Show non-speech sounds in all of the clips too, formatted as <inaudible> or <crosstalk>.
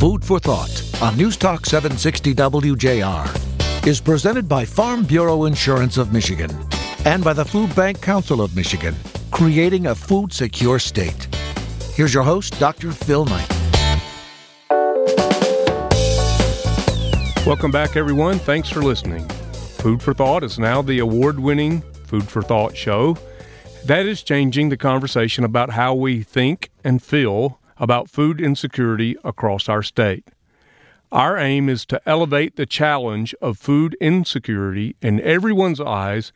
Food for Thought on News Talk 760 WJR is presented by Farm Bureau Insurance of Michigan and by the Food Bank Council of Michigan, creating a food secure state. Here's your host, Dr. Phil Knight. Welcome back, everyone. Thanks for listening. Food for Thought is now the award winning Food for Thought show that is changing the conversation about how we think and feel about food insecurity across our state. Our aim is to elevate the challenge of food insecurity in everyone's eyes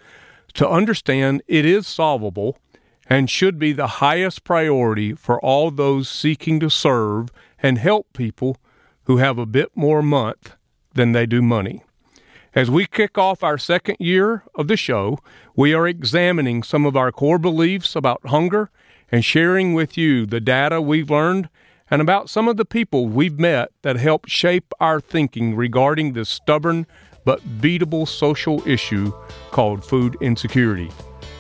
to understand it is solvable and should be the highest priority for all those seeking to serve and help people who have a bit more month than they do money. As we kick off our second year of the show, we are examining some of our core beliefs about hunger and sharing with you the data we've learned and about some of the people we've met that help shape our thinking regarding this stubborn but beatable social issue called food insecurity.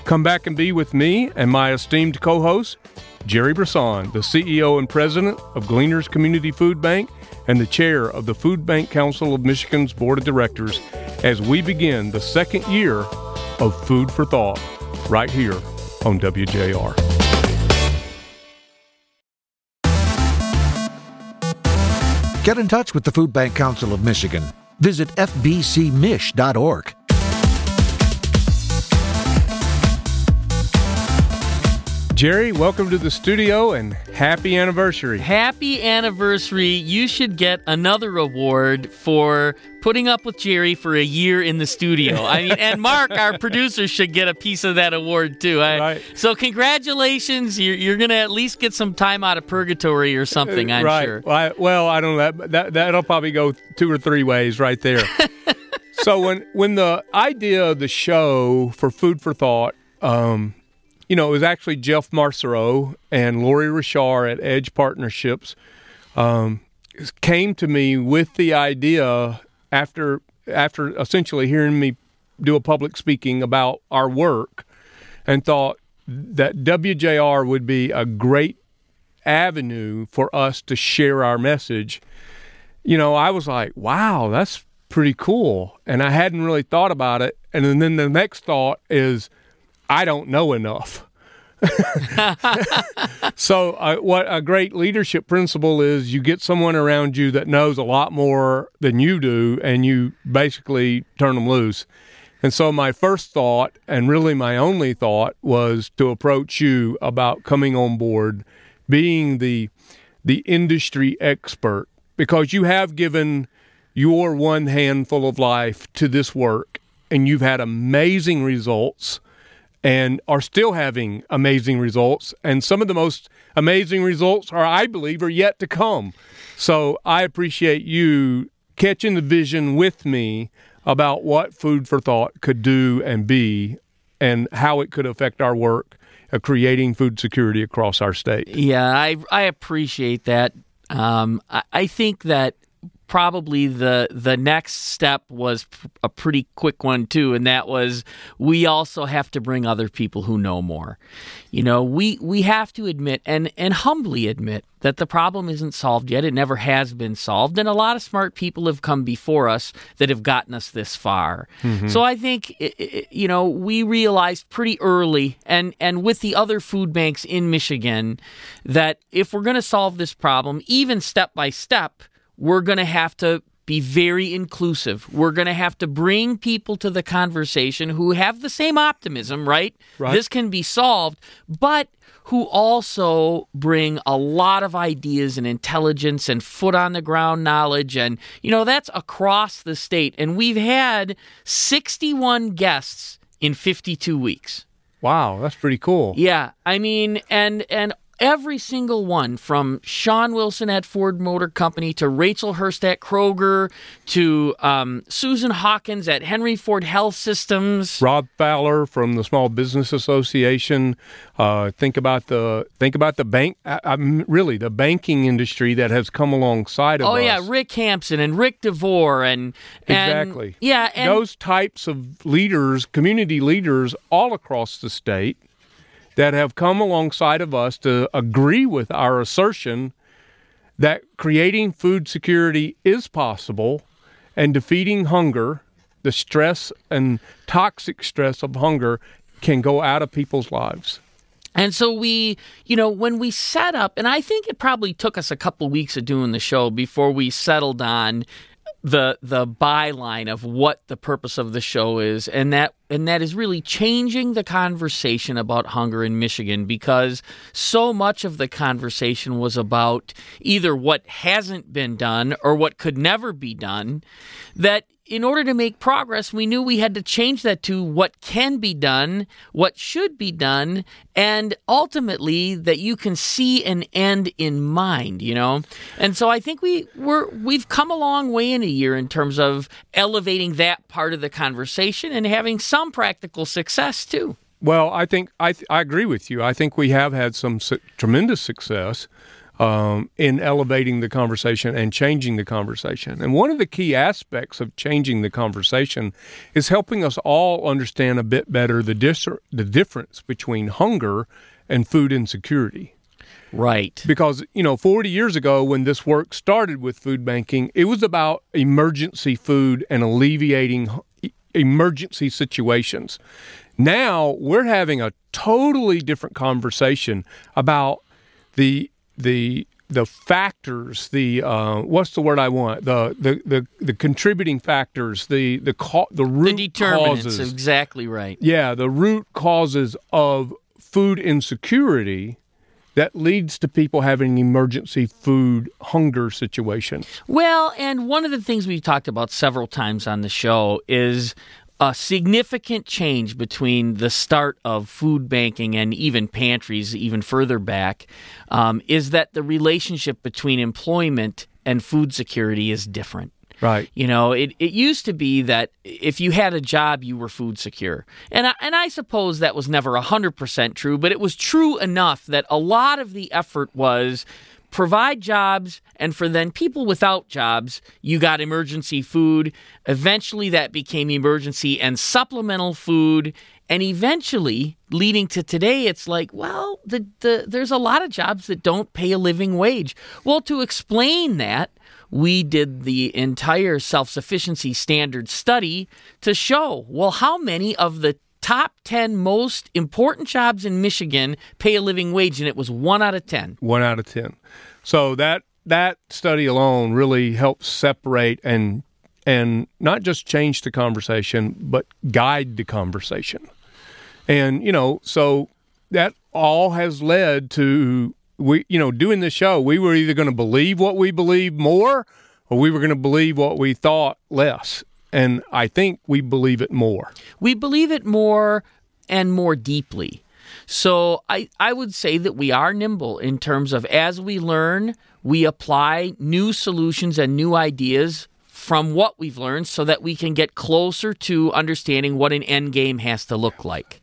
Come back and be with me and my esteemed co host, Gerry Brisson, the CEO and president of Gleaners Community Food Bank and the chair of the Food Bank Council of Michigan's Board of Directors, as we begin the second year of Food for Thought right here on WJR. Get in touch with the Food Bank Council of Michigan. Visit fbcmich.org. Gerry, welcome to the studio and happy anniversary. Happy anniversary. You should get another award for putting up with Gerry for a year in the studio. I mean, and Mark, our <laughs> producer, should get a piece of that award too. I, Right. So, congratulations. You're, you're going to at least get some time out of purgatory or something, I'm right. sure. Well, I, well, I don't know. That, that that'll probably go two or three ways right there. <laughs> so when when the idea of the show for Food for Thought, um, you know, it was actually Jeff Marceau and Lori Richard at Edge Partnerships um, came to me with the idea after after essentially hearing me do a public speaking about our work, and thought that WJR would be a great avenue for us to share our message. You know, I was like, wow, that's pretty cool. And I hadn't really thought about it. And then, then the next thought is, I don't know enough. <laughs> so, uh, what a great leadership principle is you get someone around you that knows a lot more than you do, and you basically turn them loose. And so, my first thought, and really my only thought, was to approach you about coming on board, being the the industry expert, because you have given your one handful of life to this work, and you've had amazing results and are still having amazing results. And some of the most amazing results are, I believe, are yet to come. So I appreciate you catching the vision with me about what Food for Thought could do and be and how it could affect our work of creating food security across our state. Yeah, I I appreciate that. Um, I, I think that probably the the next step was a pretty quick one too, and that was we also have to bring other people who know more. You know, we we have to admit and and humbly admit that the problem isn't solved yet. It never has been solved, and a lot of smart people have come before us that have gotten us this far. Mm-hmm. So I think you know we realized pretty early, and and with the other food banks in Michigan, that if we're going to solve this problem, even step by step, we're going to have to be very inclusive. We're going to have to bring people to the conversation who have the same optimism, right? Right. This can be solved, but who also bring a lot of ideas and intelligence and foot on the ground knowledge. And, you know, that's across the state. And we've had 61 guests in 52 weeks. Wow, that's pretty cool. Yeah, I mean, and and every single one from Sean Wilson at Ford Motor Company to Rachel Hurst at Kroger to um, Susan Hawkins at Henry Ford Health Systems. Rob Fowler from the Small Business Association. Uh, think about the think about the bank. I, I'm really the banking industry that has come alongside of Oh us. Oh yeah, Rick Hampson and Rick DeVore and, and Exactly. yeah, and those types of leaders, community leaders all across the state that have come alongside of us to agree with our assertion that creating food security is possible and defeating hunger, the stress and toxic stress of hunger, can go out of people's lives. And so we, you know, when we set up, and I think it probably took us a couple weeks of doing the show before we settled on the the byline of what the purpose of the show is and that and that is really changing the conversation about hunger in Michigan because so much of the conversation was about either what hasn't been done or what could never be done that in order to make progress, we knew we had to change that to what can be done, what should be done, and ultimately that you can see an end in mind, you know? And so I think we we're we've come a long way in a year in terms of elevating that part of the conversation and having some practical success too. Well, I think I th- I agree with you. I think we have had some su- tremendous success um, in elevating the conversation and changing the conversation. And one of the key aspects of changing the conversation is helping us all understand a bit better the dis- the difference between hunger and food insecurity. Right. Because, you know, 40 years ago when this work started with food banking, it was about emergency food and alleviating emergency situations. Now we're having a totally different conversation about the the the factors, the uh, what's the word I want? The the the, the contributing factors, the the co- the root the determinants, causes. exactly right. Yeah, the root causes of food insecurity that leads to people having an emergency food hunger situation. Well, and one of the things we've talked about several times on the show is a significant change between the start of food banking and even pantries, even further back, um, is that the relationship between employment and food security is different. Right. You know, it, it used to be that if you had a job, you were food secure. And I, and I suppose that was never 100% true, but it was true enough that a lot of the effort was provide jobs and for then people without jobs you got emergency food. Eventually that became emergency and supplemental food. And eventually leading to today it's like well the, the, there's a lot of jobs that don't pay a living wage. Well to explain that we did the entire self-sufficiency standard study to show well how many of the top 10 most important jobs in Michigan pay a living wage, and it was one out of 10. One out of 10. So that that study alone really helps separate and and not just change the conversation, but guide the conversation. And you know, so that all has led to we you know doing the show. We were either going to believe what we believe more, or we were going to believe what we thought less. And I think we believe it more. We believe it more and more deeply. So I, I would say that we are nimble in terms of as we learn, we apply new solutions and new ideas from what we've learned so that we can get closer to understanding what an end game has to look like.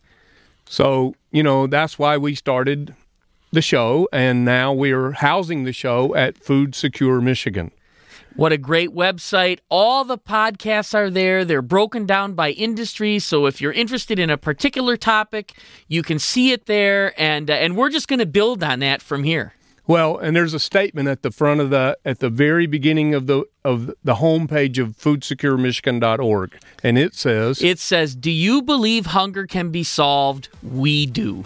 So, you know, that's why we started the show, and now we're housing the show at Food Secure Michigan. What a great website. All the podcasts are there. They're broken down by industry. So if you're interested in a particular topic, you can see it there. And, uh, and we're just going to build on that from here. Well, and there's a statement at the front of the at the very beginning of the of the homepage of foodsecuremichigan.org and it says It says, "Do you believe hunger can be solved? We do."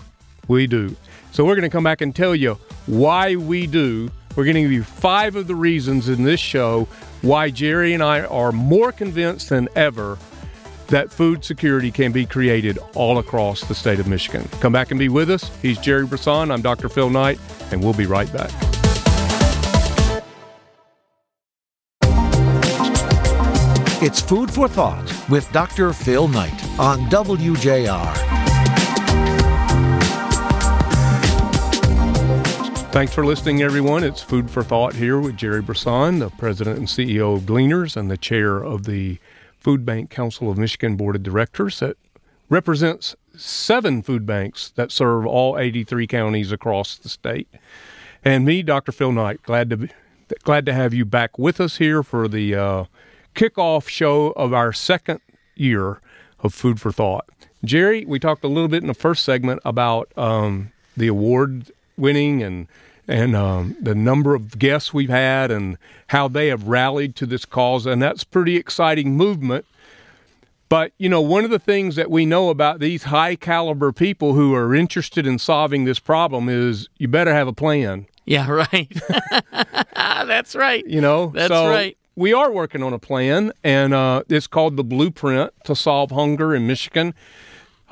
We do. So we're going to come back and tell you why we do we're going to give you five of the reasons in this show why Gerry and I are more convinced than ever that food security can be created all across the state of Michigan. Come back and be with us. He's Gerry Brisson. I'm Dr. Phil Knight, and we'll be right back. It's Food for Thought with Dr. Phil Knight on WJR. Thanks for listening, everyone. It's Food for Thought here with Gerry Brisson, the president and CEO of Gleaners and the chair of the Food Bank Council of Michigan Board of Directors that represents seven food banks that serve all 83 counties across the state. And me, Dr. Phil Knight, glad to be, glad to have you back with us here for the uh, kickoff show of our second year of Food for Thought. Gerry, we talked a little bit in the first segment about um, the award winning and and um, the number of guests we've had and how they have rallied to this cause. And that's pretty exciting movement. But, you know, one of the things that we know about these high caliber people who are interested in solving this problem is you better have a plan. Yeah, <laughs> right. <laughs> That's right. You know, That's so right. We are working on a plan, and uh, it's called the Blueprint to Solve Hunger in Michigan.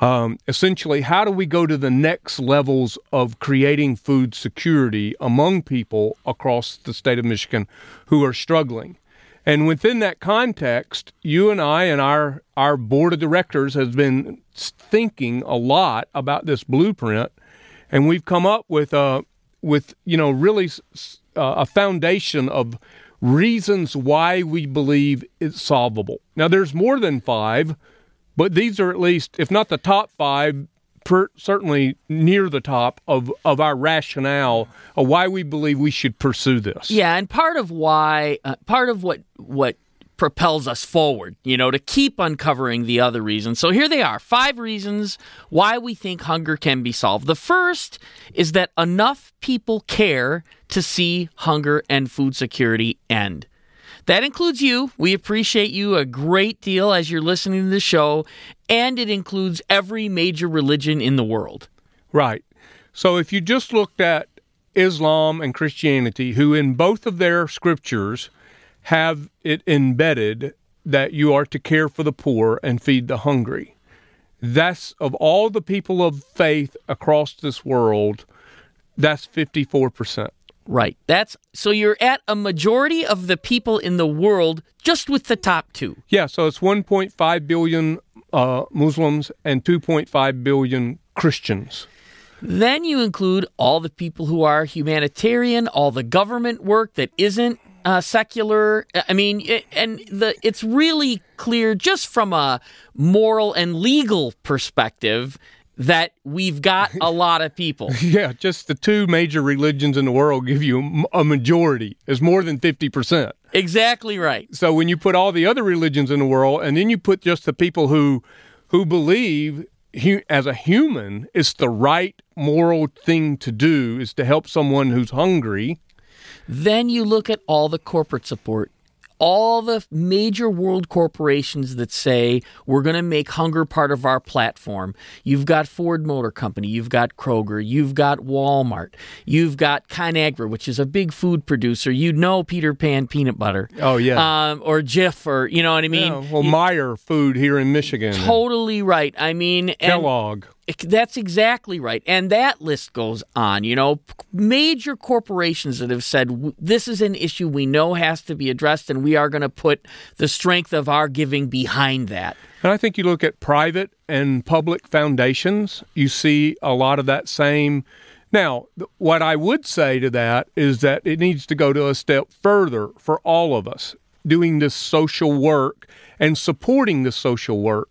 Um, essentially, how do we go to the next levels of creating food security among people across the state of Michigan who are struggling? And within that context, you and I and our our board of directors has been thinking a lot about this blueprint, and we've come up with a with you know really uh, a foundation of reasons why we believe it's solvable. Now, there's more than five, but these are at least, if not the top five, per, certainly near the top of, of our rationale of why we believe we should pursue this. Yeah, and part of why, uh, part of what what propels us forward, you know, to keep uncovering the other reasons. So here they are five reasons why we think hunger can be solved. The first is that enough people care to see hunger and food security end. That includes you. We appreciate you a great deal as you're listening to the show, and it includes every major religion in the world. Right. So if you just looked at Islam and Christianity, who in both of their scriptures have it embedded that you are to care for the poor and feed the hungry. That's of all the people of faith across this world, that's 54%. Right. That's so you're at a majority of the people in the world just with the top two. Yeah, so it's 1.5 billion uh, Muslims and 2.5 billion Christians. Then you include all the people who are humanitarian, all the government work that isn't uh, secular. I mean, it, and the it's really clear just from a moral and legal perspective that we've got a <laughs> lot of people. yeah, just the two major religions in the world give you a majority. It's more than 50%. Exactly right. So when you put all the other religions in the world and then you put just the people who who believe as a human it's the right moral thing to do is to help someone who's hungry then you look at all the corporate support all the major world corporations that say we're going to make hunger part of our platform. You've got Ford Motor Company, you've got Kroger, you've got Walmart, you've got Conagra, which is a big food producer. You know Peter Pan peanut butter. Oh yeah, um, or Jif, or you know what I mean. Yeah, well, Meijer Food here in Michigan. Totally right. I mean, Kellogg. That's exactly right. And that list goes on. You know, major corporations that have said this is an issue we know has to be addressed, and we are going to put the strength of our giving behind that. And I think you look at private and public foundations, you see a lot of that same. Now, what I would say to that is that it needs to go to a step further for all of us doing this social work and supporting the social work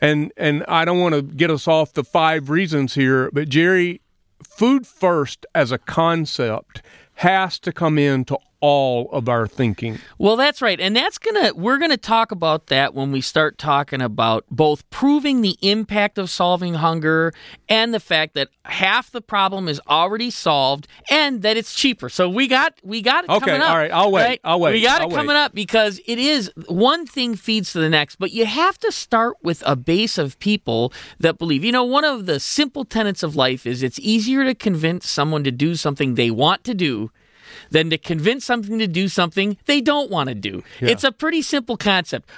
and and I don't want to get us off the five reasons here, but Gerry, food first as a concept has to come into all of our thinking. Well, that's right. And that's going to we're going to talk about that when we start talking about both proving the impact of solving hunger and the fact that half the problem is already solved and that it's cheaper. So we got we got it okay, coming up. all right, I'll wait. Right? I'll wait. We got I'll it coming wait. up because it is one thing feeds to the next, but you have to start with a base of people that believe. You know, one of the simple tenets of life is it's easier to convince someone to do something they want to do than to convince something to do something they don't want to do. Yeah. It's a pretty simple concept.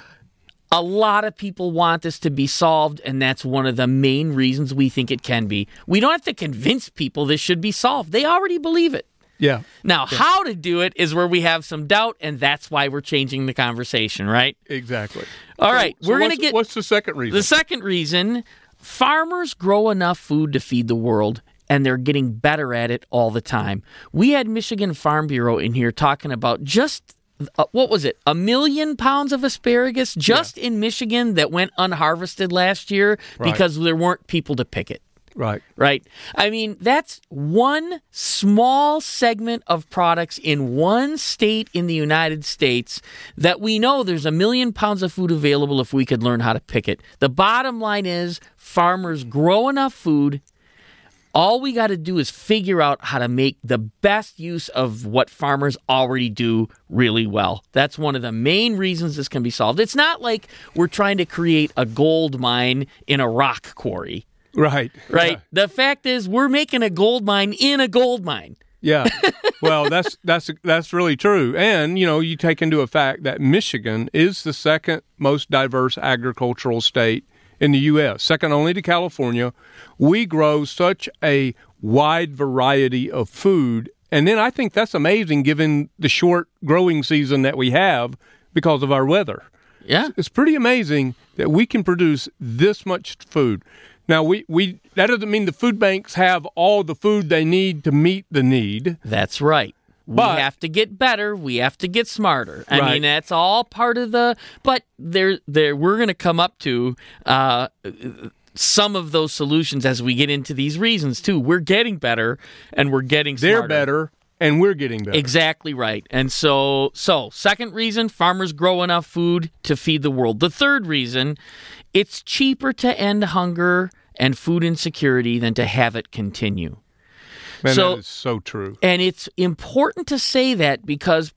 A lot of people want this to be solved, and that's one of the main reasons we think it can be. We don't have to convince people this should be solved, they already believe it. Yeah. Now, how to do it is where we have some doubt, and that's why we're changing the conversation, right? Exactly. All right, So we're going to get What's the second reason? the second reason farmers grow enough food to feed the world and they're getting better at it all the time. We had Michigan Farm Bureau in here talking about just uh, what was it? A million pounds of asparagus just in Michigan that went unharvested last year Right. because there weren't people to pick it. right. Right. I mean, that's one small segment of products in one state in the United States that we know there's a million pounds of food available if we could learn how to pick it. The bottom line is farmers grow enough food All we got to do is figure out how to make the best use of what farmers already do really well. That's one of the main reasons this can be solved. It's not like we're trying to create a gold mine in a rock quarry. Right. Right. Yeah. The fact is, we're making a gold mine in a gold mine. Yeah. <laughs> well, that's that's that's really true. And, you know, you take into effect that Michigan is the second most diverse agricultural state in the US, second only to California. We grow such a wide variety of food. And then I think that's amazing given the short growing season that we have because of our weather. Yeah. It's pretty amazing that we can produce this much food. Now we, we that doesn't mean the food banks have all the food they need to meet the need. That's right. But- we have to get better. We have to get smarter. I Right. mean, that's all part of the. But there, there, we're going to come up to uh, some of those solutions as we get into these reasons too. We're getting better, and we're getting They're better and we're getting better. Exactly right. And so so second reason farmers grow enough food to feed the world. The third reason it's cheaper to end hunger and food insecurity than to have it continue. Man, so- that is so true. And it's important to say that because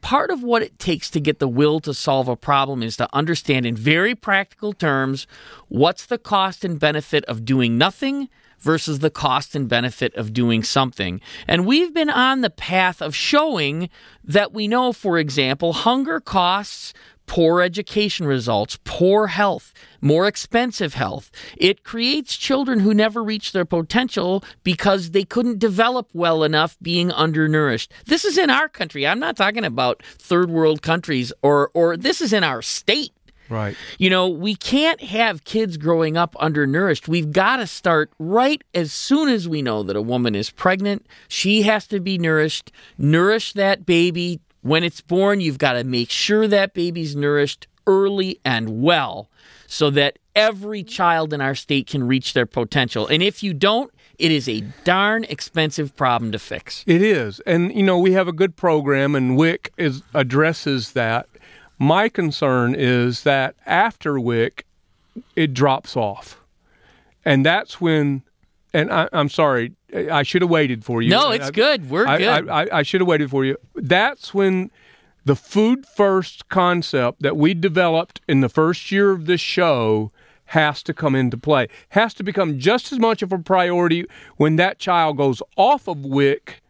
part of what it takes to get the will to solve a problem is to understand in very practical terms what's the cost and benefit of doing nothing versus the cost and benefit of doing something. And we've been on the path of showing that we know, for example, hunger costs poor education results, poor health, more expensive health. It creates children who never reach their potential because they couldn't develop well enough being undernourished. This is in our country. I'm not talking about third world countries or or this is in our state. Right. You know, we can't have kids growing up undernourished. We've got to start right as soon as we know that a woman is pregnant. She has to be nourished. Nourish that baby. When it's born, you've got to make sure that baby's nourished early and well so that every child in our state can reach their potential. And if you don't, it is a darn expensive problem to fix. It is. And you know, we have a good program and WIC is addresses that. My concern is that after WIC it drops off. And that's when and I, I'm sorry, I should have waited for you. No, it's I- good. We're I, good. I, I, I should have waited for you. That's when the food first concept that we developed in the first year of this show has to come into play. Has to become just as much of a priority when that child goes off of WIC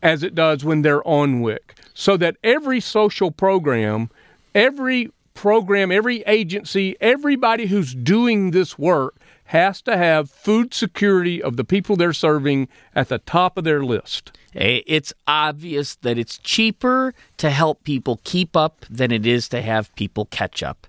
as it does when they're on WIC. So that every social program, every program, every agency, everybody who's doing this work has to have food security of the people they're serving at the top of their list. Eh, It's obvious that it's cheaper to help people keep up than it is to have people catch up.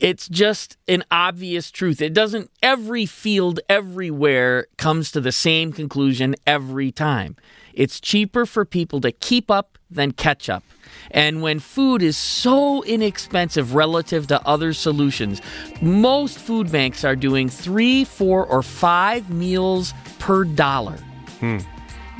It's just an obvious truth. It doesn't, every field everywhere comes to the same conclusion every time. It's cheaper for people to keep up than catch up. And when food is so inexpensive relative to other solutions, most food banks are doing three, four, or five meals per dollar. Hmm.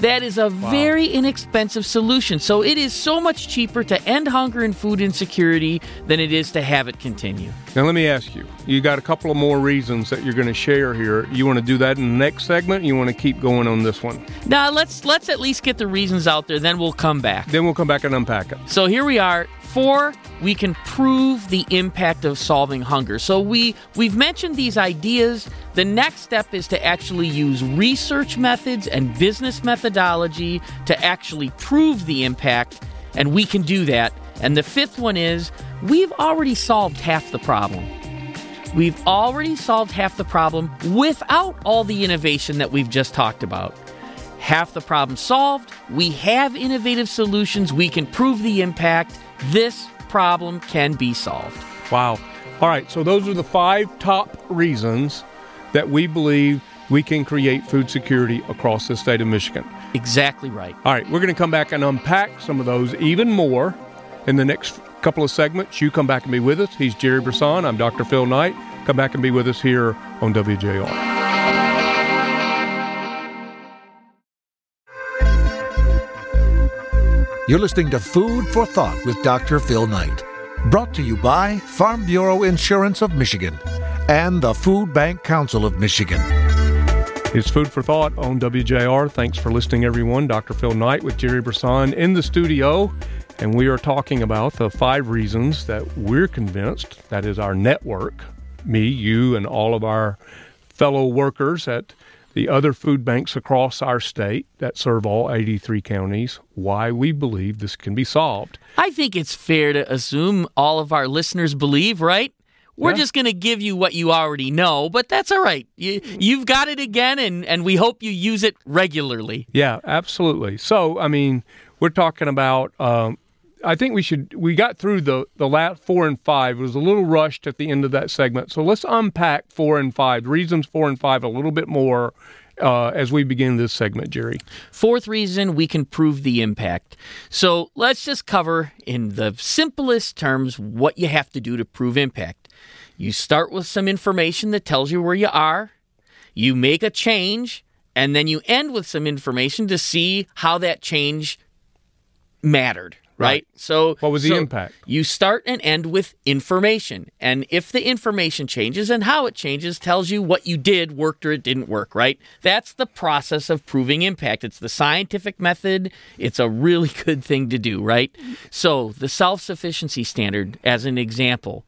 That is a very inexpensive solution. So it is so much cheaper to end hunger and food insecurity than it is to have it continue. Now, let me ask you you got a couple of more reasons that you're going to share here. You want to do that in the next segment? You want to keep going on this one? Now let's let's at least get the reasons out there, then we'll come back. Then we'll come back and unpack it. So here we are. Four, we can prove the impact of solving hunger. So we we've mentioned these ideas. The next step is to actually use research methods and business methodology to actually prove the impact, and we can do that. And the fifth one is we've already solved half the problem. We've already solved half the problem without all the innovation that we've just talked about. Half the problem solved. We have innovative solutions. We can prove the impact. This problem can be solved. Wow. All right. So, those are the five top reasons that we believe we can create food security across the state of Michigan. Exactly right. All right. We're going to come back and unpack some of those even more in the next couple of segments. You come back and be with us. He's Gerry Brisson. I'm Dr. Phil Knight. Come back and be with us here on WJR. You're listening to Food for Thought with Dr. Phil Knight. Brought to you by Farm Bureau Insurance of Michigan and the Food Bank Council of Michigan. It's Food for Thought on WJR. Thanks for listening, everyone. Dr. Phil Knight with Gerry Brisson in the studio, and we are talking about the five reasons that we're convinced, that is our network, me, you, and all of our fellow workers at the other food banks across our state that serve all 83 counties, why we believe this can be solved. I think it's fair to assume all of our listeners believe, right? We're Yeah. just going to give you what you already know, but that's all right. You, you've got it again, and, and we hope you use it regularly. Yeah, absolutely. So, I mean, we're talking about. Um, I think we should. We got through the the last four and five. It was a little rushed at the end of that segment. So let's unpack four and five reasons four and five a little bit more uh, as we begin this segment, Gerry. Fourth reason we can prove the impact. So let's just cover in the simplest terms what you have to do to prove impact. You start with some information that tells you where you are, you make a change, and then you end with some information to see how that change mattered. Right. So, What was the so impact? You start and end with information. And if the information changes and how it changes tells you what you did worked or it didn't work, right? That's the process of proving impact. It's the scientific method. It's a really <laughs> good thing to do, right? So, the self sufficiency standard, as an example,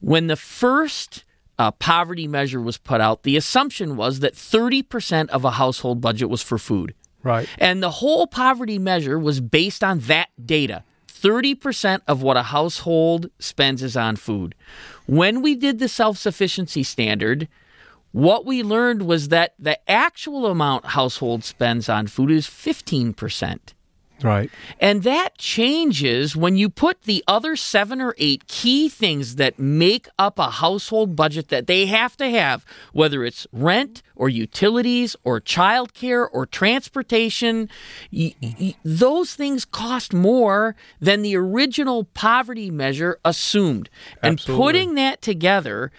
when the first uh, poverty measure was put out, the assumption was that 30% of a household budget was for food. Right. And the whole poverty measure was based on that data. 30% of what a household spends is on food. When we did the self sufficiency standard, what we learned was that the actual amount household spends on food is 15%. Right. And that changes when you put the other seven or eight key things that make up a household budget that they have to have, whether it's rent or utilities or childcare or transportation. y- y- those things cost more than the original poverty measure assumed. And putting that together,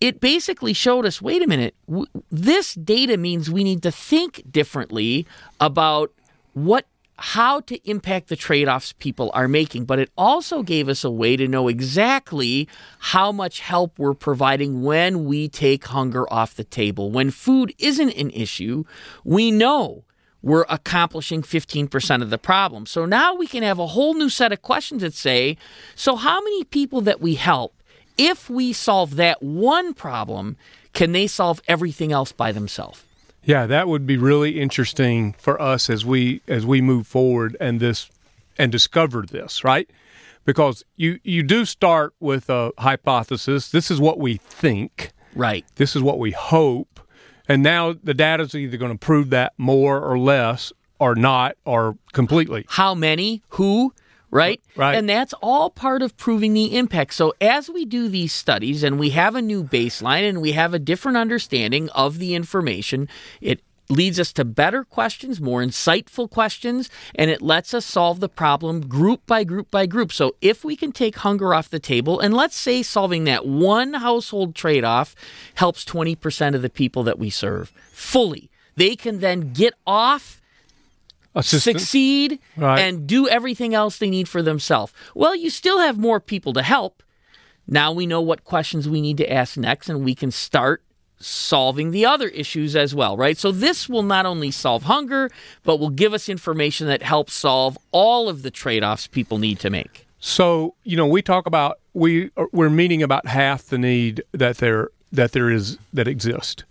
it basically showed us wait a minute, w- this data means we need to think differently about what how to impact the trade-offs people are making but it also gave us a way to know exactly how much help we're providing when we take hunger off the table. When food isn't an issue we know we're accomplishing 15% of the problem. So now we can have a whole new set of questions that say so how many people that we help if we solve that one problem can they solve everything else by themselves Yeah, that would be really interesting for us as we as we move forward and this and discover this, right? Because you you do start with a hypothesis. This is what we think. right This is what we hope. And now the data is either going to prove that more or less or not or completely. how many, who, right? Right. And that's all part of proving the impact. So as we do these studies and we have a new baseline and we have a different understanding of the information, it leads us to better questions, more insightful questions, and it lets us solve the problem group by group by group. So if we can take hunger off the table, and let's say solving that one household trade off helps 20% of the people that we serve fully, they can then get off Assistant. succeed Right. and do everything else they need for themselves. Well, you still have more people to help. Now we know what questions we need to ask next, and we can start solving the other issues as well, right? So this will not only solve hunger, but will give us information that helps solve all of the trade offs people need to make. So you know, we talk about we we're meeting about half the need that there that there is that exist,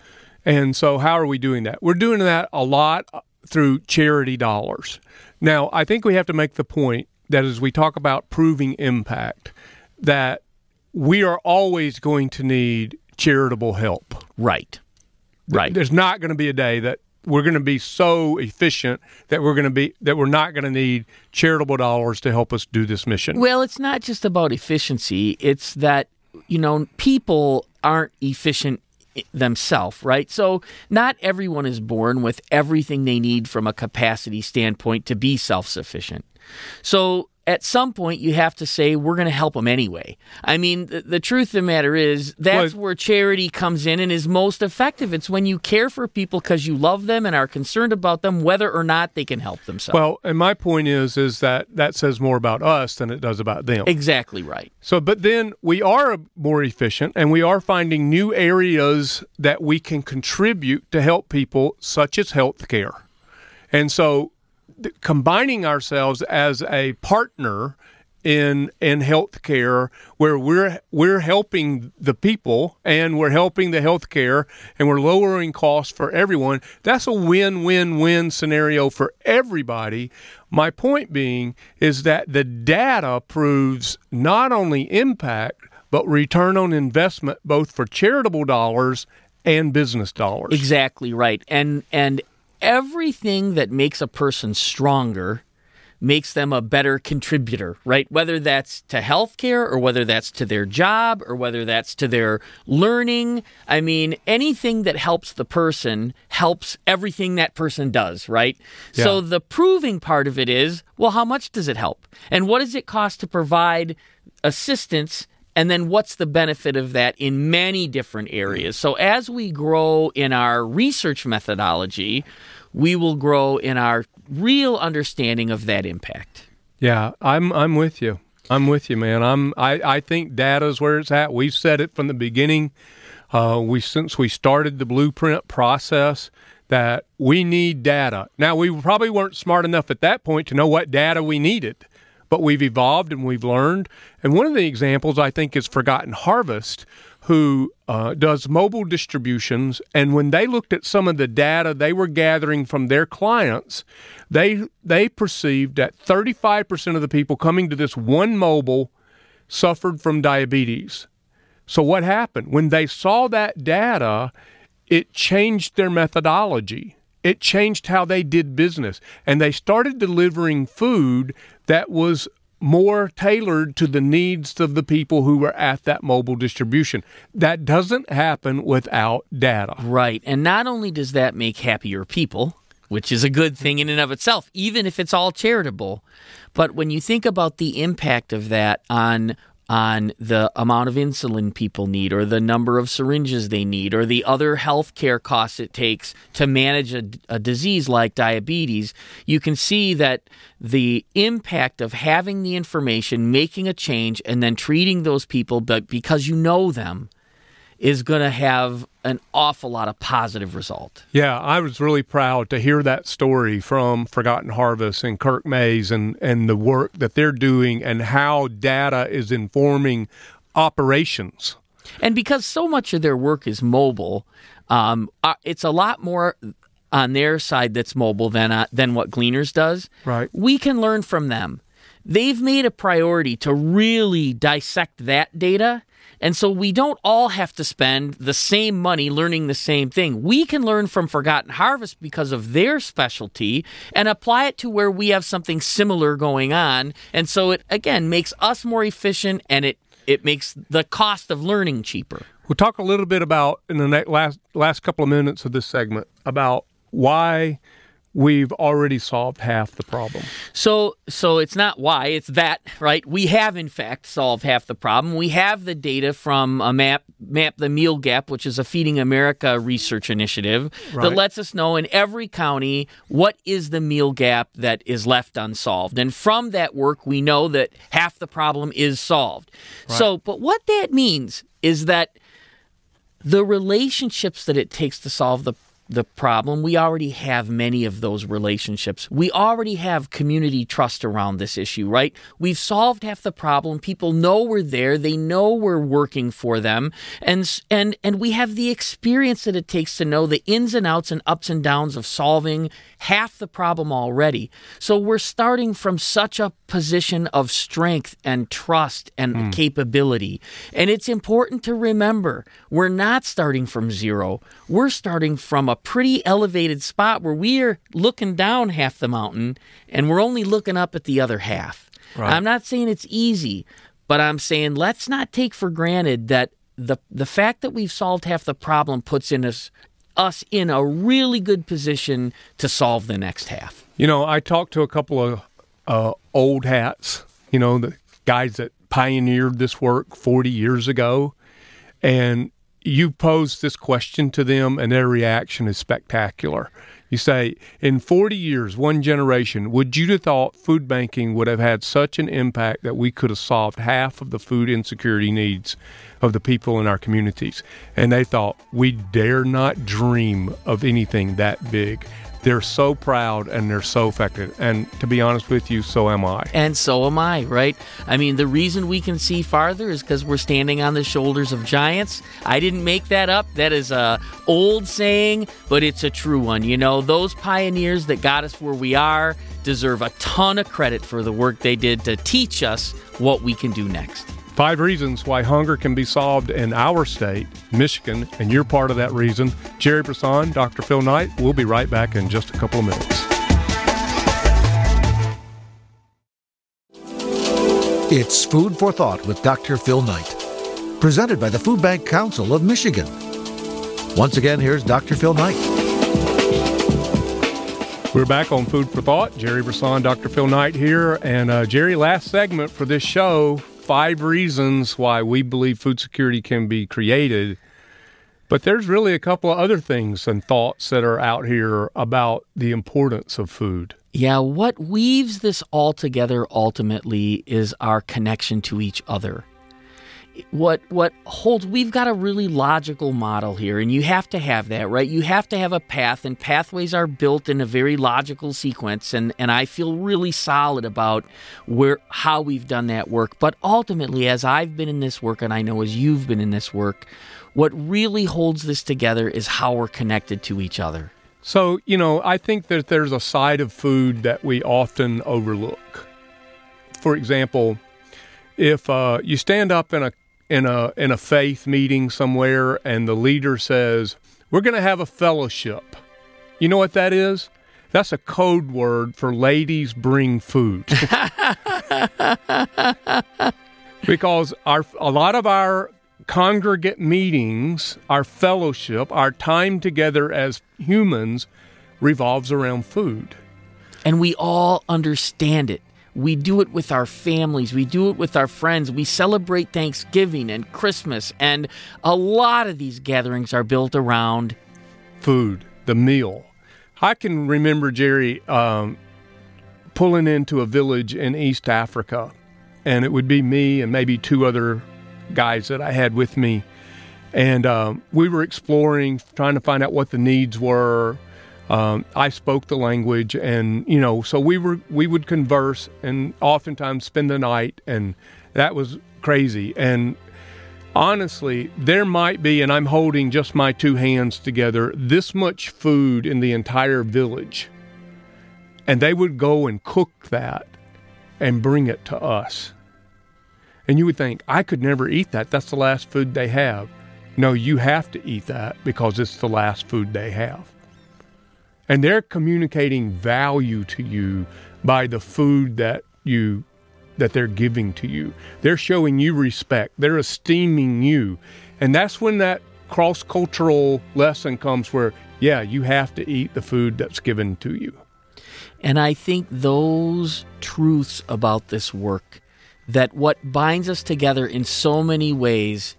and so how are we doing that? We're doing that a lot through charity dollars. Now, I think we have to make the point that as we talk about proving impact, that we are always going to need charitable help. Right. Right. There's not going to be a day that we're going to be so efficient that we're going to be that we're not going to need charitable dollars to help us do this mission. Well, it's not just about efficiency. It's that, you know, people aren't efficient themselves, right? So not everyone is born with everything they need from a capacity standpoint to be self sufficient. So at some point you have to say we're going to help them anyway. I mean, the, the truth of the matter is that's Well- where charity comes in and is most effective. It's when you care for people because you love them and are concerned about them, whether or not they can help themselves. Well, and my point is, is that that says more about us than it does about them. exactly right. So, but then we are more efficient and we are finding new areas that we can contribute to help people, such as healthcare. And so, combining ourselves as a partner in in healthcare, where we're we're helping the people and we're helping the healthcare and we're lowering costs for everyone. That's a win-win-win scenario for everybody. My point being is that the data proves not only impact but return on investment both for charitable dollars and business dollars. Exactly right. And and everything that makes a person stronger makes them a better contributor, right? Whether that's to healthcare or whether that's to their job or whether that's to their learning. I mean, anything that helps the person helps everything that person does, right? So the proving part of it is, well, how much does it help? And what does it cost to provide assistance and then what's the benefit of that in many different areas so as we grow in our research methodology we will grow in our real understanding of that impact Yeah, I'm I'm with you. I'm with you, man. I'm I, I think data is where it's at. We've said it from the beginning. Uh, we since we started the blueprint process that we need data. Now we probably weren't smart enough at that point to know what data we needed, but we've evolved and we've learned. And one of the examples I think is Forgotten Harvest, who uh, does mobile distributions. And when they looked at some of the data they were gathering from their clients, they they perceived that 35% of the people coming to this one mobile suffered from diabetes. So what happened when they saw that data? It changed their methodology. It changed how they did business, and they started delivering food that was more tailored to the needs of the people who were at that mobile distribution. That doesn't happen without data. right and not only does that make happier people which is a good thing in and of itself even if it's all charitable but when you think about the impact of that on on the amount of insulin people need or the number of syringes they need or the other health care costs it takes to manage a, a disease like diabetes, you can see that the impact of having the information, making a change, and then treating those people but because you know them is going to have an awful lot of positive result. Yeah, I was really proud to hear that story from Forgotten Harvest and Kirk Mayes and, and the work that they're doing and how data is informing operations. And because so much of their work is mobile, um, uh, it's a lot more on their side that's mobile than uh, than what Gleaners does. Right. We can learn from them. They've made a priority to really dissect that data. And so we don't all have to spend the same money learning the same thing. We can learn from Forgotten Harvest because of their specialty and apply it to where we have something similar going on. And so it, again, makes us more efficient and it, it makes the cost of learning cheaper. We'll talk a little bit about in the last last couple of minutes of this segment about why we've already solved half the problem. So, so it's not why it's that, right? We have in fact solved half the problem. We have the data from a map, map the meal gap, which is a Feeding America research initiative that lets us know in every county what is the meal gap that is left unsolved. And from that work, we know that half the problem is solved. So, but what that means is that the relationships that it takes to solve the the problem. We already have many of those relationships. We already have community trust around this issue right? We've solved half the problem. People know we're there. They know we're working for them. And and and we have the experience that it takes to know the ins and outs and ups and downs of solving half the problem already. So we're starting from such a position of strength and trust and hmm. capability. And it's important to remember we're not starting from zero. We're starting from a pretty elevated spot where we are looking down half the mountain and we're only looking up at the other half. I'm not saying it's easy, but I'm saying let's not take for granted that the the fact that we've solved half the problem puts in us us in a really good position to solve the next half. You know, I talked to a couple of uh, old hats you know, the guys that pioneered this work 40 years ago. And you pose this question to them, and their reaction is spectacular. You say, in 40 years, one generation, would you have thought food banking would have had such an impact that we could have solved half of the food insecurity needs of the people in our communities? And they thought, we dare not dream of anything that big. They're so proud and they're so effective. And to be honest with you, so am I. And so am I, right? I mean, the reason we can see farther is because we're standing on the shoulders of giants. I didn't make that up. That is a old saying, but it's a true one. You know, those pioneers that got us where we are deserve a ton of credit for the work they did to teach us what we can do next. Five reasons why hunger can be solved in our state, Michigan, and you're part of that reason. Gerry Brisson, Dr. Phil Knight. We'll be right back in just a couple of minutes. It's Food for Thought with Dr. Phil Knight, presented by the Food Bank Council of Michigan. Once again, here's Dr. Phil Knight. We're back on Food for Thought. Gerry Brisson, Dr. Phil Knight here. And uh, Gerry, last segment for this show five reasons why we believe food security can be created. But there's really a couple of other things and thoughts that are out here about the importance of food. Yeah, what weaves this all together ultimately is our connection to each other what what holds we've got a really logical model here and you have to have that right? You have to have a path and pathways are built in a very logical sequence and and I feel really solid about where how we've done that work. But ultimately as I've been in this work and I know as you've been in this work what really holds this together is how we're connected to each other. So you know I think that there's a side of food that we often overlook. For example if uh, you stand up in a in a in a faith meeting somewhere and the leader says, "We're going to have a fellowship." You know what that is? That's a code word for ladies bring food. <laughs> because our a lot of our congregate meetings, our fellowship, our time together as humans revolves around food. And we all understand it. We do it with our families. We do it with our friends. We celebrate Thanksgiving and Christmas. And a lot of these gatherings are built around food, the meal. I can remember Gerry um, pulling into a village in East Africa, and it would be me and maybe two other guys that I had with me. And um, we were exploring, trying to find out what the needs were, um, I spoke the language, and you know, so we were we would converse and oftentimes spend the night, and that was crazy. And honestly, there might be, and I'm holding just my two hands together, this much food in the entire village, and they would go and cook that and bring it to us. And you would think, I could never eat that. That's the last food they have. No, you have to eat that because it's the last food they have and they're communicating value to you by the food that you that they're giving to you. They're showing you respect. They're esteeming you. And that's when that cross-cultural lesson comes where yeah, you have to eat the food that's given to you. And I think those truths about this work that what binds us together in so many ways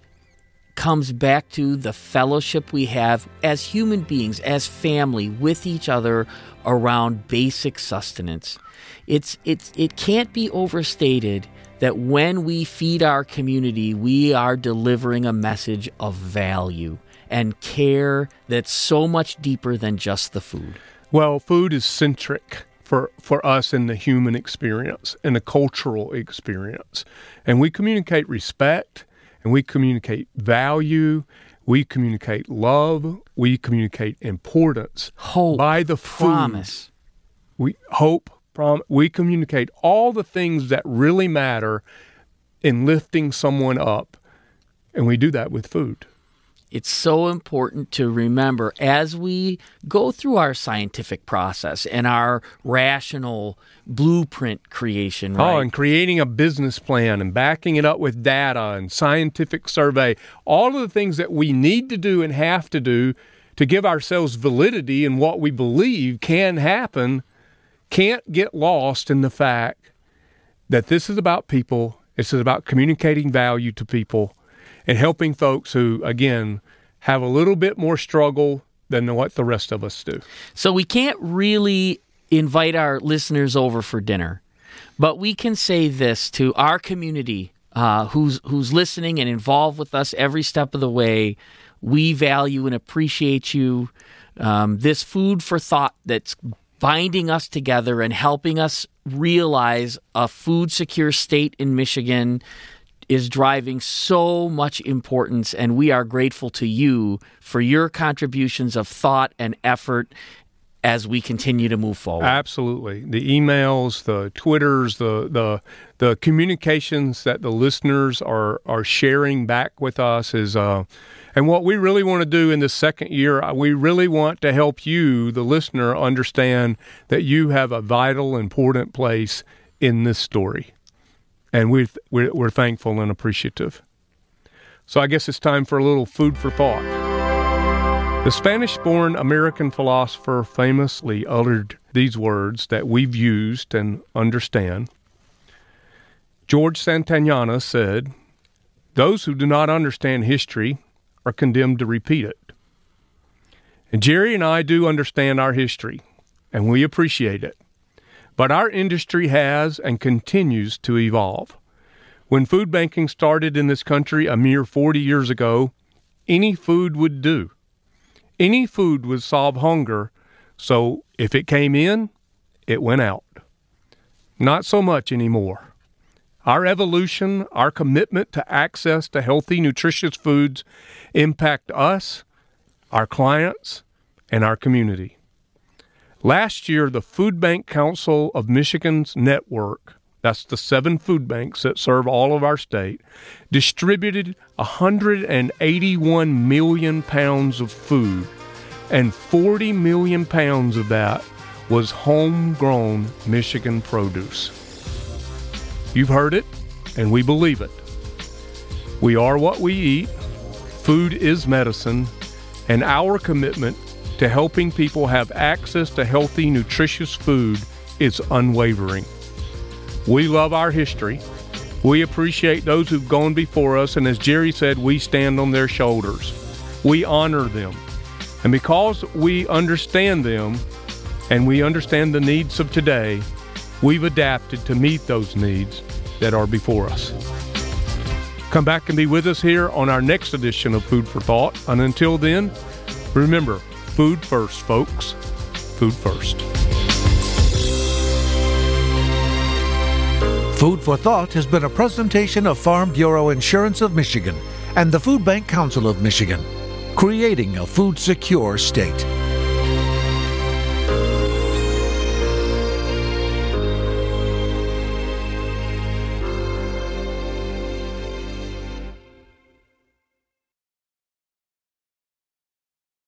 comes back to the fellowship we have as human beings, as family, with each other around basic sustenance. It's, it's, it can't be overstated that when we feed our community, we are delivering a message of value and care that's so much deeper than just the food. Well, food is centric for, for us in the human experience and the cultural experience. And we communicate respect and we communicate value, we communicate love, we communicate importance hope by the food. promise. We hope, prom- we communicate all the things that really matter in lifting someone up, and we do that with food. It's so important to remember as we go through our scientific process and our rational blueprint creation, right? Oh, and creating a business plan and backing it up with data and scientific survey, all of the things that we need to do and have to do to give ourselves validity in what we believe can happen can't get lost in the fact that this is about people. This is about communicating value to people and helping folks who, again, have a little bit more struggle than what the rest of us do. So we can't really invite our listeners over for dinner, but we can say this to our community uh, who's who's listening and involved with us every step of the way. We value and appreciate you. Um, this food for thought that's binding us together and helping us realize a food secure state in Michigan is driving so much importance, and we are grateful to you for your contributions of thought and effort as we continue to move forward. Absolutely. The emails, the Twitters, the the the communications that the listeners are are sharing back with us is uh and what we really want to do in the second year, uh, we really want to help you, the listener, understand that you have a vital, important place in this story. And we we're, we're thankful and appreciative. So I guess it's time for a little food for thought. The Spanish born American philosopher famously uttered these words that we've used and understand. George Santayana said, Those who do not understand history are condemned to repeat it. And Gerry and I do understand our history, and we appreciate it. But our industry has and continues to evolve. When food banking started in this country a mere 40 years ago, any food would do. Any food would solve hunger, so if it came in, it went out. Not so much anymore. Our evolution, our commitment to access to healthy, nutritious foods impact us, our clients, and our community. Last year, the Food Bank Council of Michigan's network, that's the seven food banks that serve all of our state, distributed 181 million pounds of food, and 40 million pounds of that was homegrown Michigan produce. You've heard it, and we believe it. We are what we eat, food is medicine, and our commitment to helping people have access to healthy, nutritious food is unwavering. We love our history. We appreciate those who've gone before us, and as Gerry said, we stand on their shoulders. We honor them. And because we understand them and we understand the needs of today, we've adapted to meet those needs that are before us. Come back and be with us here on our next edition of Food for Thought. And until then, remember food first, folks. Food first. Food for Thought has been a presentation of Farm Bureau Insurance of Michigan and the Food Bank Council of Michigan, creating a food secure state.